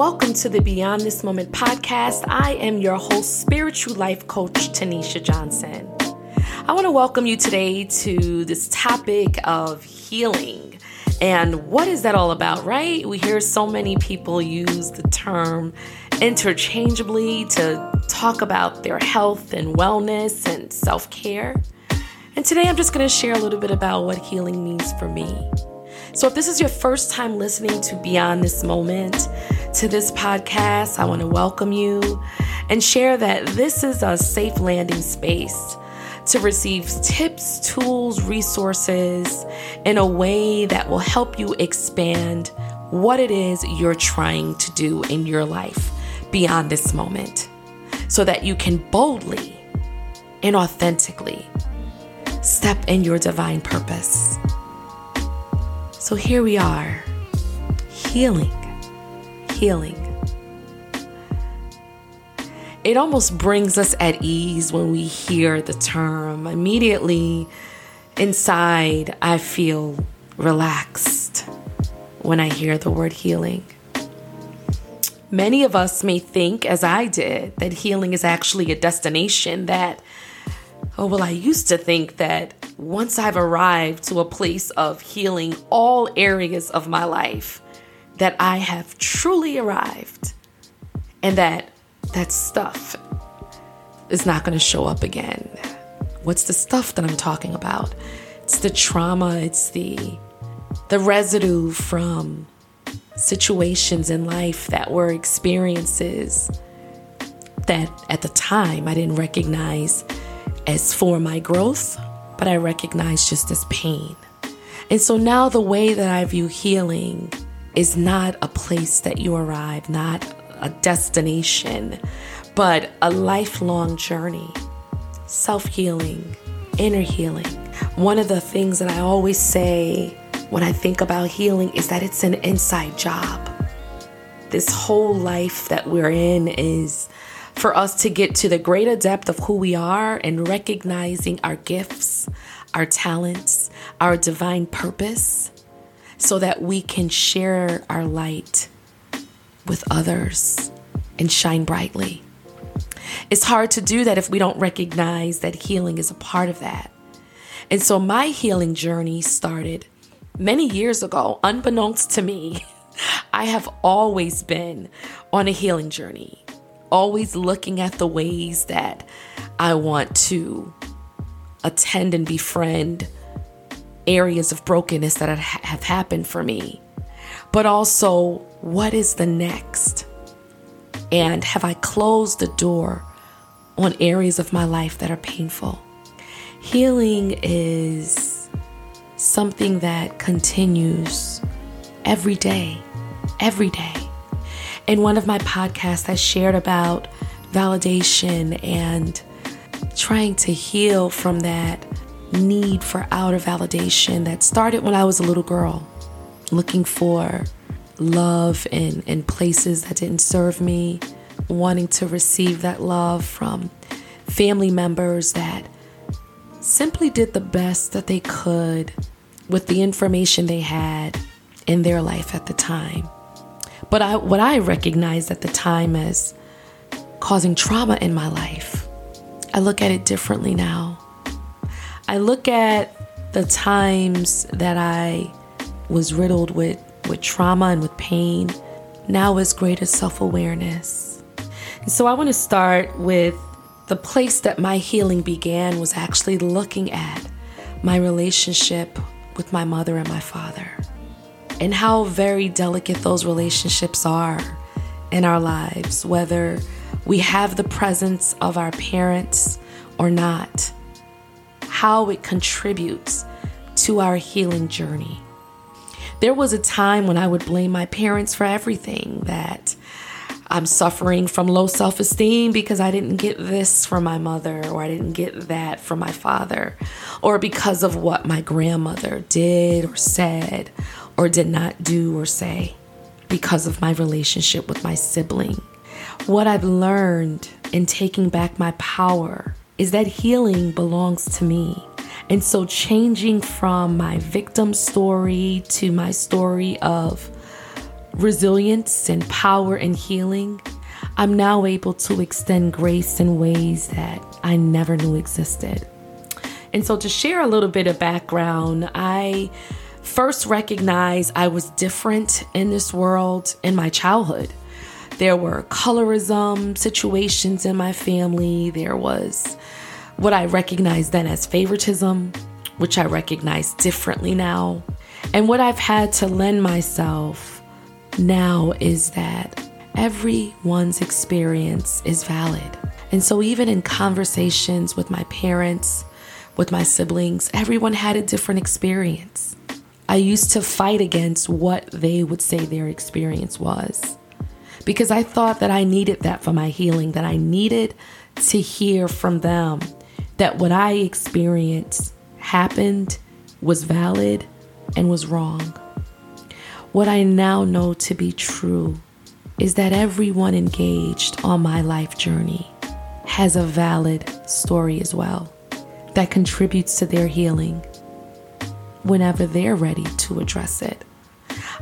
Welcome to the Beyond This Moment podcast. I am your host, spiritual life coach Tanisha Johnson. I want to welcome you today to this topic of healing. And what is that all about, right? We hear so many people use the term interchangeably to talk about their health and wellness and self care. And today I'm just going to share a little bit about what healing means for me. So, if this is your first time listening to Beyond This Moment, to this podcast, I want to welcome you and share that this is a safe landing space to receive tips, tools, resources in a way that will help you expand what it is you're trying to do in your life beyond this moment so that you can boldly and authentically step in your divine purpose. So here we are, healing, healing. It almost brings us at ease when we hear the term. Immediately inside, I feel relaxed when I hear the word healing. Many of us may think, as I did, that healing is actually a destination that, oh, well, I used to think that once I've arrived to a place of healing all areas of my life, that I have truly arrived and that that stuff is not going to show up again. What's the stuff that I'm talking about? It's the trauma, it's the the residue from situations in life that were experiences that at the time I didn't recognize as for my growth but I recognized just as pain. And so now the way that I view healing is not a place that you arrive, not a destination, but a lifelong journey. Self healing, inner healing. One of the things that I always say when I think about healing is that it's an inside job. This whole life that we're in is for us to get to the greater depth of who we are and recognizing our gifts, our talents, our divine purpose, so that we can share our light with others and shine brightly. It's hard to do that if we don't recognize that healing is a part of that. And so my healing journey started many years ago, unbeknownst to me. I have always been on a healing journey always looking at the ways that I want to attend and befriend areas of brokenness that have happened for me, but also what is the next? And have I closed the door on areas of my life that are painful? Healing is something that continues every day, every day. In one of my podcasts, I shared about validation and trying to heal from that need for outer validation that started when I was a little girl, looking for love in, in places that didn't serve me, wanting to receive that love from family members that simply did the best that they could with the information they had in their life at the time. But I, what I recognized at the time as causing trauma in my life, I look at it differently now. I look at the times that I was riddled with, with trauma and with pain now as greater self awareness. So I want to start with the place that my healing began was actually looking at my relationship with my mother and my father and how very delicate those relationships are in our lives, whether we have the presence of our parents or not, how it contributes to our healing journey. There was a time when I would blame my parents for everything that I'm suffering from low self esteem because I didn't get this from my mother, or I didn't get that from my father, or because of what my grandmother did or said, or did not do or say because of my relationship with my sibling. What I've learned in taking back my power is that healing belongs to me. And so, changing from my victim story to my story of resilience and power and healing, I'm now able to extend grace in ways that I never knew existed. And so, to share a little bit of background, I first recognized I was different in this world in my childhood. There were colorism situations in my family. There was what I recognized then as favoritism, which I recognize differently now. And what I've had to lend myself now is that everyone's experience is valid. And so, even in conversations with my parents, with my siblings, everyone had a different experience. I used to fight against what they would say their experience was because I thought that I needed that for my healing, that I needed to hear from them that what I experienced happened, was valid, and was wrong. What I now know to be true is that everyone engaged on my life journey has a valid story as well that contributes to their healing whenever they're ready to address it.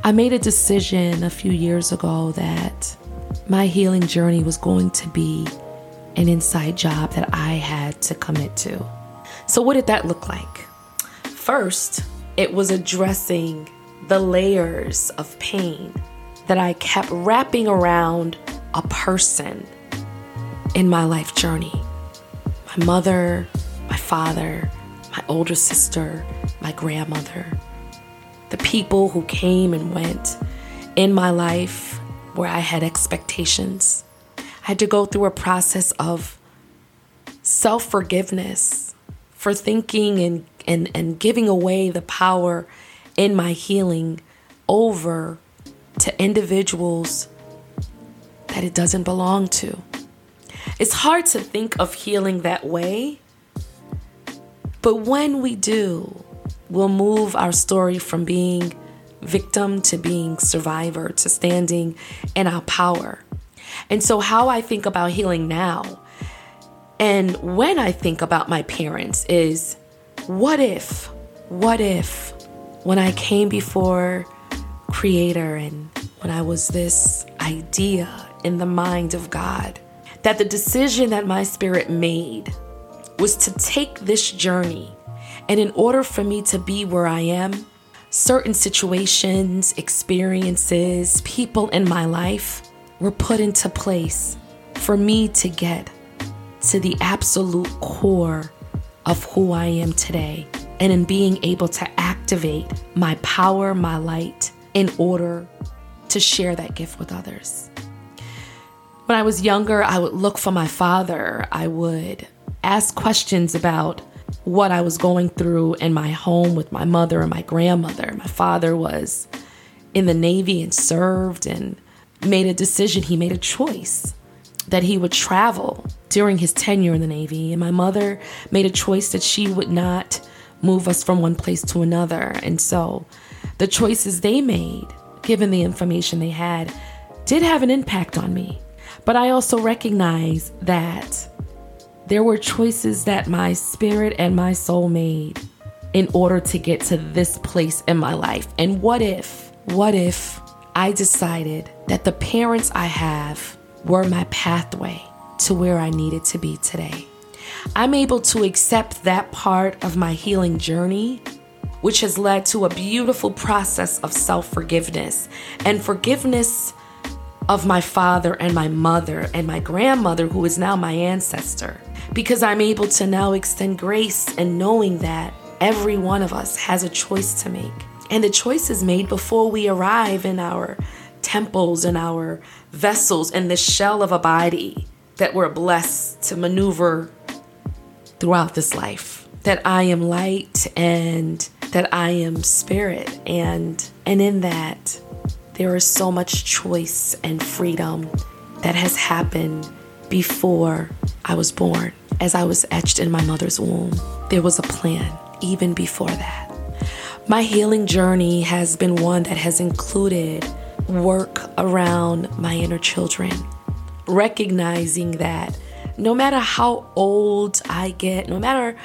I made a decision a few years ago that my healing journey was going to be an inside job that I had to commit to. So, what did that look like? First, it was addressing the layers of pain that I kept wrapping around a person in my life journey my mother, my father, my older sister, my grandmother, the people who came and went in my life where I had expectations. Had to go through a process of self forgiveness for thinking and, and, and giving away the power in my healing over to individuals that it doesn't belong to. It's hard to think of healing that way, but when we do, we'll move our story from being victim to being survivor to standing in our power. And so, how I think about healing now and when I think about my parents is what if, what if when I came before Creator and when I was this idea in the mind of God, that the decision that my spirit made was to take this journey. And in order for me to be where I am, certain situations, experiences, people in my life were put into place for me to get to the absolute core of who I am today and in being able to activate my power, my light in order to share that gift with others. When I was younger, I would look for my father. I would ask questions about what I was going through in my home with my mother and my grandmother. My father was in the Navy and served and made a decision, he made a choice that he would travel during his tenure in the Navy. And my mother made a choice that she would not move us from one place to another. And so the choices they made, given the information they had, did have an impact on me. But I also recognize that there were choices that my spirit and my soul made in order to get to this place in my life. And what if, what if I decided that the parents I have were my pathway to where I needed to be today? I'm able to accept that part of my healing journey, which has led to a beautiful process of self forgiveness and forgiveness of my father and my mother and my grandmother, who is now my ancestor because I'm able to now extend grace and knowing that every one of us has a choice to make. And the choice is made before we arrive in our temples and our vessels in the shell of a body that we're blessed to maneuver throughout this life. That I am light and that I am spirit and and in that there is so much choice and freedom that has happened before I was born as I was etched in my mother's womb. There was a plan even before that. My healing journey has been one that has included work around my inner children, recognizing that no matter how old I get, no matter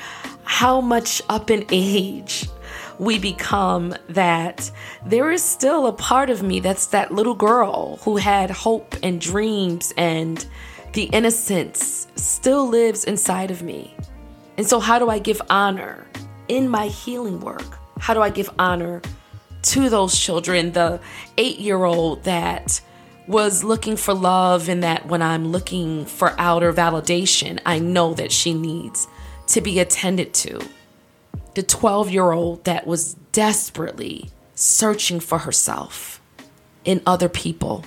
how much up in age we become that there is still a part of me that's that little girl who had hope and dreams and the innocence still lives inside of me. And so, how do I give honor in my healing work? How do I give honor to those children? The eight year old that was looking for love, and that when I'm looking for outer validation, I know that she needs to be attended to. The 12 year old that was desperately searching for herself in other people,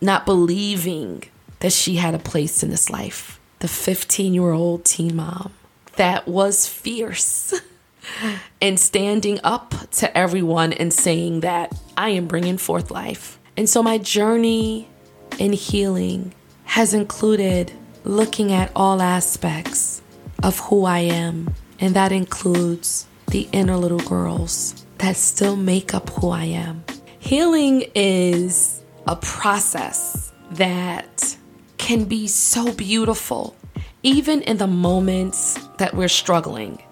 not believing that she had a place in this life. The 15 year old teen mom that was fierce and standing up to everyone and saying that I am bringing forth life. And so my journey in healing has included looking at all aspects of who I am, and that includes the inner little girls that still make up who I am. Healing is a process that can be so beautiful, even in the moments that we're struggling.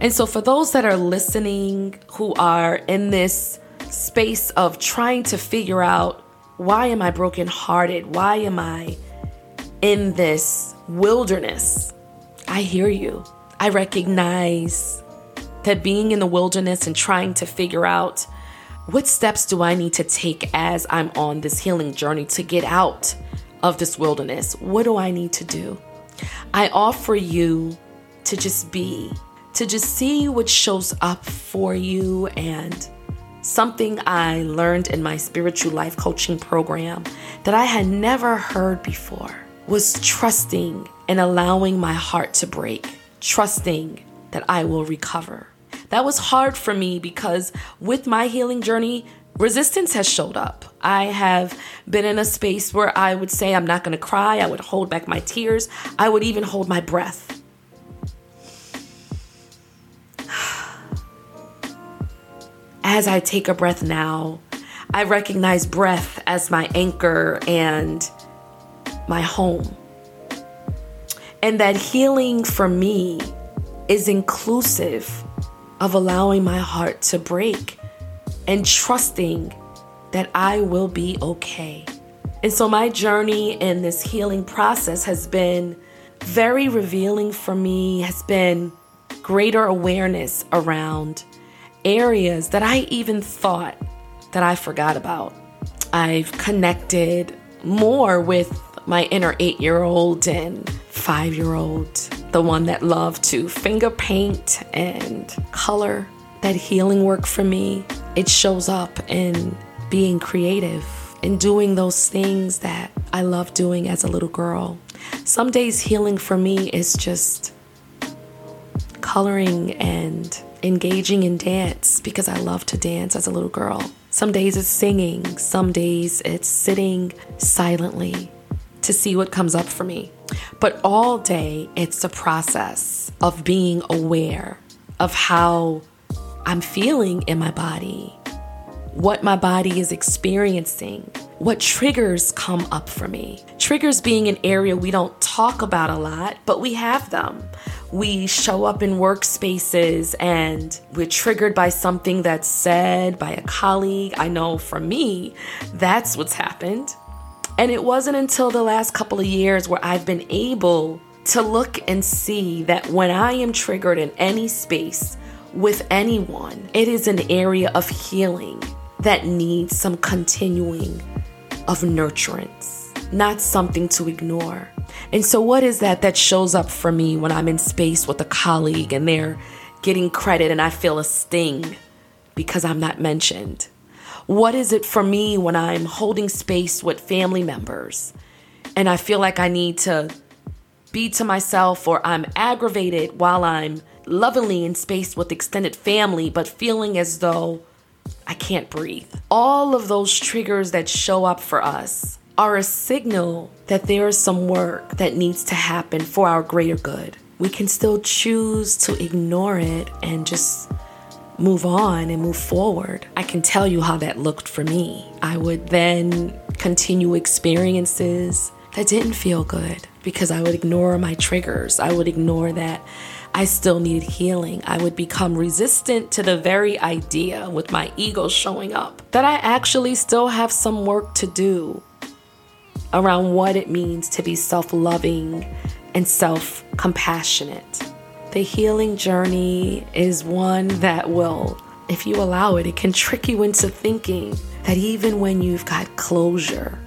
And so, for those that are listening who are in this space of trying to figure out why am I brokenhearted? Why am I in this wilderness? I hear you. I recognize that being in the wilderness and trying to figure out what steps do I need to take as I'm on this healing journey to get out of this wilderness? What do I need to do? I offer you to just be, to just see what shows up for you. And something I learned in my spiritual life coaching program that I had never heard before was trusting and allowing my heart to break, trusting that I will recover. That was hard for me because with my healing journey, resistance has showed up. I have been in a space where I would say, I'm not going to cry. I would hold back my tears. I would even hold my breath. As I take a breath now, I recognize breath as my anchor and my home. And that healing for me is inclusive of allowing my heart to break and trusting that I will be okay. And so, my journey in this healing process has been very revealing for me, has been greater awareness around areas that I even thought that I forgot about. I've connected more with my inner eight year old and five year old, the one that loved to finger paint and color. That healing work for me it shows up in being creative and doing those things that I love doing as a little girl. Some days healing for me is just coloring and engaging in dance because I love to dance as a little girl. Some days it's singing, some days it's sitting silently to see what comes up for me. But all day it's a process of being aware of how I'm feeling in my body, what my body is experiencing, what triggers come up for me. Triggers being an area we don't talk about a lot, but we have them. We show up in workspaces and we're triggered by something that's said by a colleague. I know for me, that's what's happened. And it wasn't until the last couple of years where I've been able to look and see that when I am triggered in any space, with anyone, it is an area of healing that needs some continuing of nurturance, not something to ignore. And so, what is that that shows up for me when I'm in space with a colleague and they're getting credit and I feel a sting because I'm not mentioned? What is it for me when I'm holding space with family members and I feel like I need to be to myself or I'm aggravated while I'm lovingly in space with extended family, but feeling as though I can't breathe. All of those triggers that show up for us are a signal that there is some work that needs to happen for our greater good. We can still choose to ignore it and just move on and move forward. I can tell you how that looked for me. I would then continue experiences that didn't feel good because I would ignore my triggers. I would ignore that I still needed healing. I would become resistant to the very idea, with my ego showing up, that I actually still have some work to do around what it means to be self loving and self compassionate. The healing journey is one that will, if you allow it, it can trick you into thinking that even when you've got closure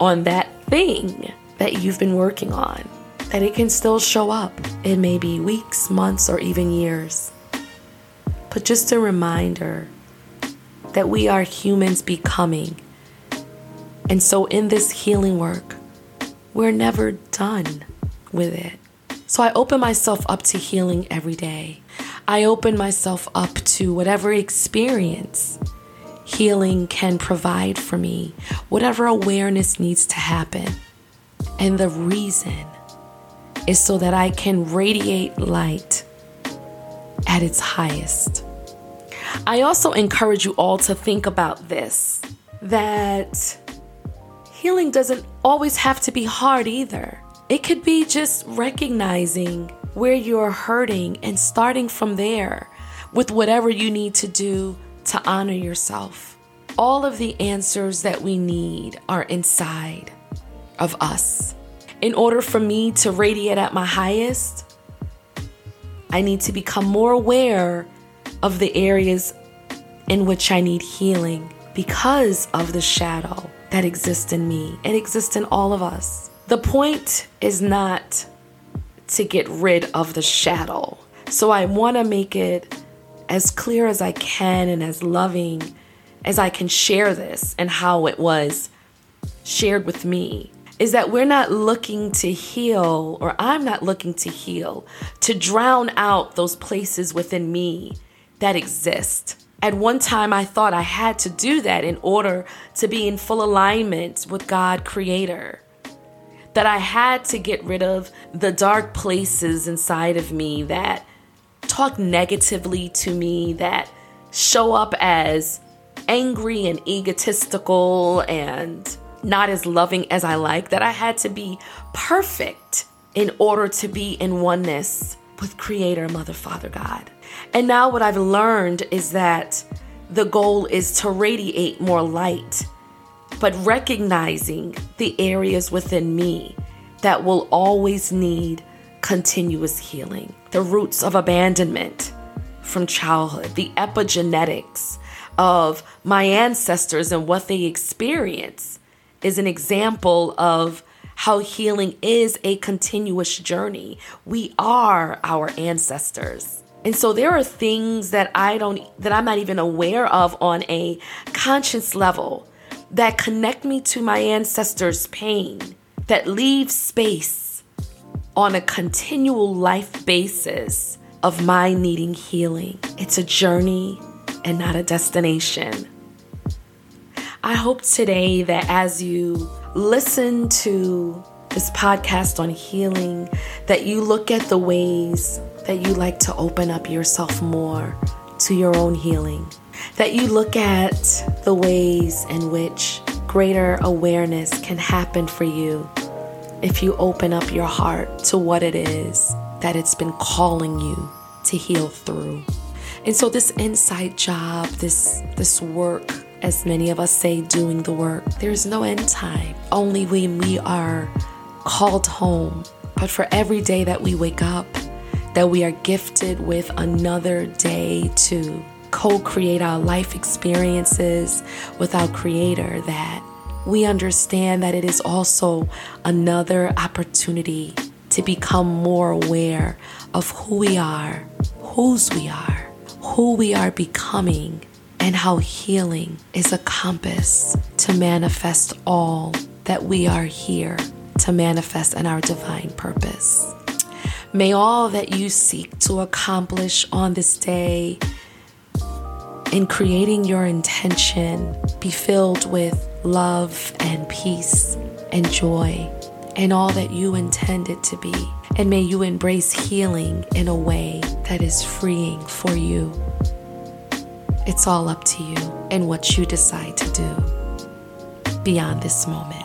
on that thing that you've been working on, that it can still show up. It may be weeks, months, or even years. But just a reminder that we are humans becoming. And so, in this healing work, we're never done with it. So, I open myself up to healing every day. I open myself up to whatever experience healing can provide for me, whatever awareness needs to happen. And the reason is so that I can radiate light at its highest. I also encourage you all to think about this that healing doesn't always have to be hard either. It could be just recognizing where you're hurting and starting from there with whatever you need to do to honor yourself. All of the answers that we need are inside of us. In order for me to radiate at my highest, I need to become more aware of the areas in which I need healing because of the shadow that exists in me It exists in all of us. The point is not to get rid of the shadow. So I want to make it as clear as I can and as loving as I can share this and how it was shared with me is that we're not looking to heal, or I'm not looking to heal, to drown out those places within me that exist. At one time, I thought I had to do that in order to be in full alignment with God, Creator. That I had to get rid of the dark places inside of me that talk negatively to me, that show up as angry and egotistical and not as loving as I like, that I had to be perfect in order to be in oneness with Creator, Mother, Father, God. And now what I've learned is that the goal is to radiate more light, but recognizing the areas within me that will always need continuous healing. The roots of abandonment from childhood, the epigenetics of my ancestors and what they experience is an example of how healing is a continuous journey. We are our ancestors. And so there are things that I don't that I'm not even aware of on a conscious level that connect me to my ancestors' pain, that leave space on a continual life basis of my needing healing. It's a journey and not a destination. I hope today that as you listen to this podcast on healing, that you look at the ways that you like to open up yourself more to your own healing, that you look at the ways in which greater awareness can happen for you if you open up your heart to what it is that it's been calling you to heal through. And so this inside job, this this work as many of us say, doing the work. There's no end time, only when we are called home. But for every day that we wake up, that we are gifted with another day to co create our life experiences with our Creator, that we understand that it is also another opportunity to become more aware of who we are, whose we are, who we are becoming and how healing is a compass to manifest all that we are here to manifest in our divine purpose. May all that you seek to accomplish on this day in creating your intention be filled with love and peace and joy and all that you intend it to be. And may you embrace healing in a way that is freeing for you it's all up to you and what you decide to do beyond this moment.